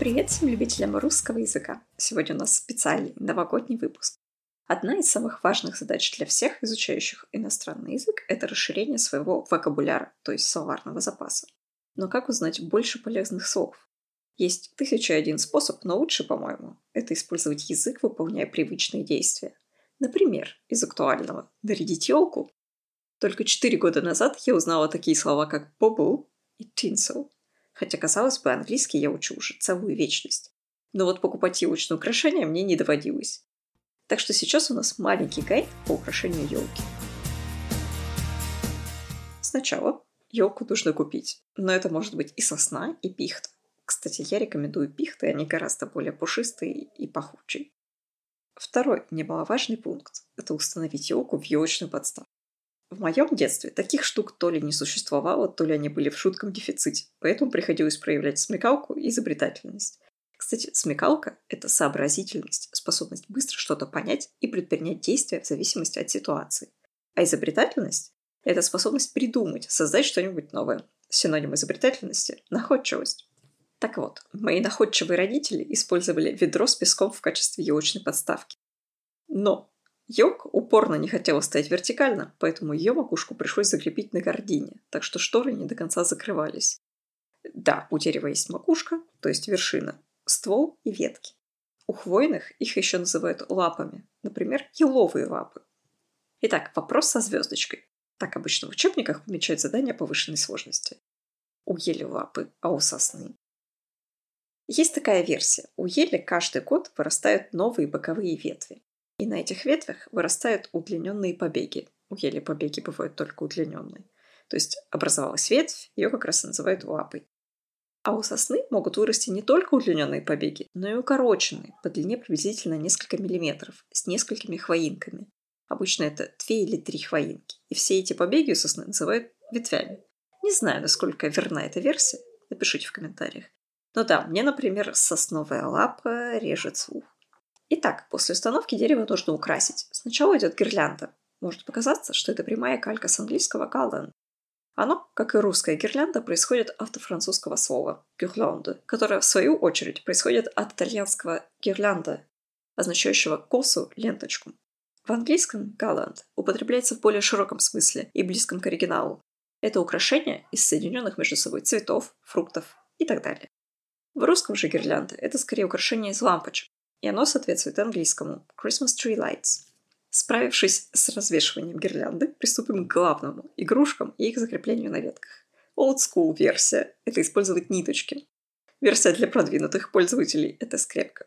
Привет всем любителям русского языка! Сегодня у нас специальный новогодний выпуск. Одна из самых важных задач для всех изучающих иностранный язык – это расширение своего вокабуляра, то есть словарного запаса. Но как узнать больше полезных слов? Есть тысяча один способ, но лучше, по-моему, это использовать язык, выполняя привычные действия. Например, из актуального «нарядить елку». Только четыре года назад я узнала такие слова, как «бобу» и «tinsel», хотя, казалось бы, английский я учу уже целую вечность. Но вот покупать елочные украшения мне не доводилось. Так что сейчас у нас маленький гайд по украшению елки. Сначала елку нужно купить, но это может быть и сосна, и пихта. Кстати, я рекомендую пихты, они гораздо более пушистые и пахучие. Второй немаловажный пункт – это установить елку в елочную подставку. В моем детстве таких штук то ли не существовало, то ли они были в шутком дефиците, поэтому приходилось проявлять смекалку и изобретательность. Кстати, смекалка – это сообразительность, способность быстро что-то понять и предпринять действия в зависимости от ситуации. А изобретательность – это способность придумать, создать что-нибудь новое. Синоним изобретательности – находчивость. Так вот, мои находчивые родители использовали ведро с песком в качестве елочной подставки. Но Йог упорно не хотела стоять вертикально, поэтому ее макушку пришлось закрепить на гордине, так что шторы не до конца закрывались. Да, у дерева есть макушка, то есть вершина, ствол и ветки. У хвойных их еще называют лапами, например, еловые лапы. Итак, вопрос со звездочкой. Так обычно в учебниках помечают задания повышенной сложности. У ели лапы, а у сосны. Есть такая версия. У ели каждый год вырастают новые боковые ветви. И на этих ветвях вырастают удлиненные побеги. У ели побеги бывают только удлиненные. То есть образовалась ветвь, ее как раз называют лапой. А у сосны могут вырасти не только удлиненные побеги, но и укороченные, по длине приблизительно несколько миллиметров, с несколькими хвоинками. Обычно это две или три хвоинки. И все эти побеги у сосны называют ветвями. Не знаю, насколько верна эта версия, напишите в комментариях. Но да, мне, например, сосновая лапа режет слух. Итак, после установки дерево нужно украсить. Сначала идет гирлянда. Может показаться, что это прямая калька с английского «garland». Оно, как и русская гирлянда, происходит от французского слова «guirlande», которое, в свою очередь, происходит от итальянского «гирлянда», означающего косу, ленточку. В английском «garland» употребляется в более широком смысле и близком к оригиналу. Это украшение из соединенных между собой цветов, фруктов и так далее. В русском же гирлянда – это скорее украшение из лампочек, и оно соответствует английскому Christmas Tree Lights. Справившись с развешиванием гирлянды, приступим к главному – игрушкам и их закреплению на ветках. Old School версия – это использовать ниточки. Версия для продвинутых пользователей – это скрепка.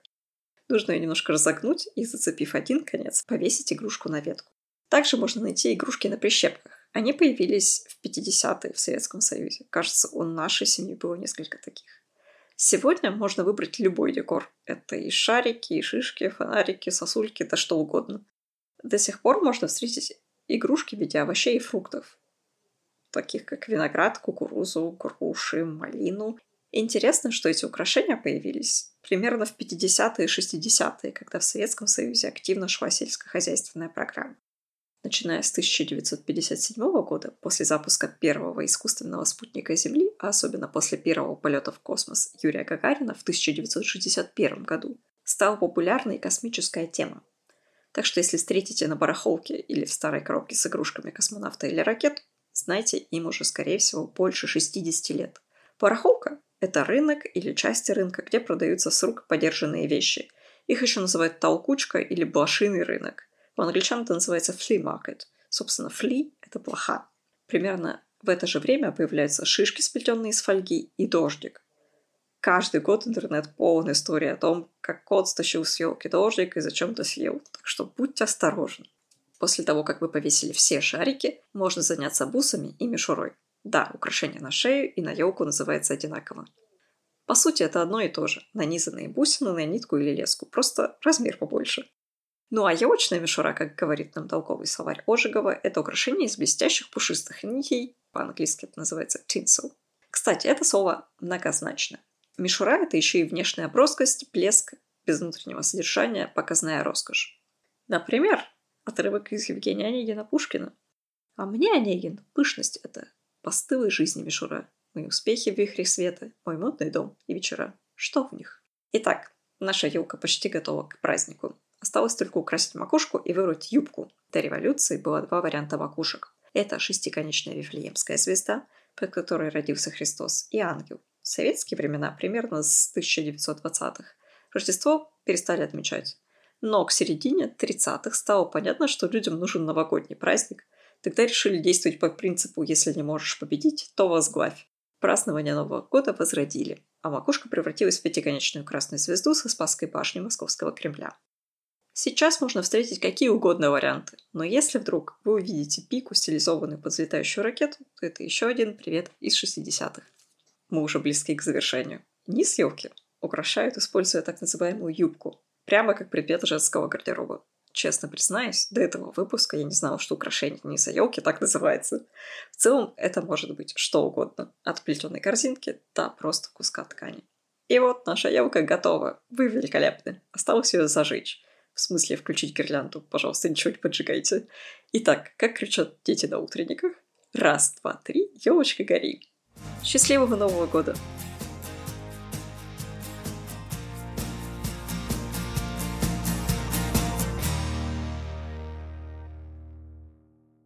Нужно ее немножко разогнуть и, зацепив один конец, повесить игрушку на ветку. Также можно найти игрушки на прищепках. Они появились в 50-е в Советском Союзе. Кажется, у нашей семьи было несколько таких. Сегодня можно выбрать любой декор. Это и шарики, и шишки, фонарики, сосульки, да что угодно. До сих пор можно встретить игрушки в виде овощей и фруктов, таких как виноград, кукурузу, груши, малину. интересно, что эти украшения появились примерно в 50-е и 60-е, когда в Советском Союзе активно шла сельскохозяйственная программа. Начиная с 1957 года, после запуска первого искусственного спутника Земли, а особенно после первого полета в космос Юрия Гагарина в 1961 году, стала популярной космическая тема. Так что если встретите на барахолке или в старой коробке с игрушками космонавта или ракет, знайте, им уже, скорее всего, больше 60 лет. Барахолка – это рынок или части рынка, где продаются с рук подержанные вещи. Их еще называют толкучка или блошиный рынок – у англичан это называется flea market. Собственно, flea – это плоха. Примерно в это же время появляются шишки, сплетенные из фольги, и дождик. Каждый год интернет полон историй о том, как кот стащил с елки дождик и зачем-то съел. Так что будьте осторожны. После того, как вы повесили все шарики, можно заняться бусами и мишурой. Да, украшение на шею и на елку называется одинаково. По сути, это одно и то же. Нанизанные бусины на нитку или леску, просто размер побольше. Ну а елочная мишура, как говорит нам толковый словарь Ожегова, это украшение из блестящих пушистых нитей, по-английски это называется tinsel. Кстати, это слово многозначно. Мишура – это еще и внешняя броскость, блеск, без внутреннего содержания, показная роскошь. Например, отрывок из Евгения Онегина Пушкина. А мне, Онегин, пышность это, постылой жизни мишура, мои успехи в вихре света, мой модный дом и вечера. Что в них? Итак, наша елка почти готова к празднику. Осталось только украсить макушку и выбрать юбку. До революции было два варианта макушек. Это шестиконечная вифлеемская звезда, под которой родился Христос, и ангел. В советские времена, примерно с 1920-х, Рождество перестали отмечать. Но к середине 30-х стало понятно, что людям нужен новогодний праздник. Тогда решили действовать по принципу «если не можешь победить, то возглавь». Празднование Нового года возродили, а макушка превратилась в пятиконечную красную звезду со Спасской башни Московского Кремля. Сейчас можно встретить какие угодно варианты, но если вдруг вы увидите пику, стилизованную под взлетающую ракету, то это еще один привет из 60-х. Мы уже близки к завершению. Низ елки украшают, используя так называемую юбку, прямо как предмет женского гардероба. Честно признаюсь, до этого выпуска я не знала, что украшение низа елки так называется. В целом, это может быть что угодно. От плетеной корзинки до просто куска ткани. И вот наша елка готова. Вы великолепны. Осталось ее зажечь. В смысле, включить гирлянду. Пожалуйста, ничего не поджигайте. Итак, как кричат дети на утренниках? Раз, два, три, елочка гори. Счастливого Нового года!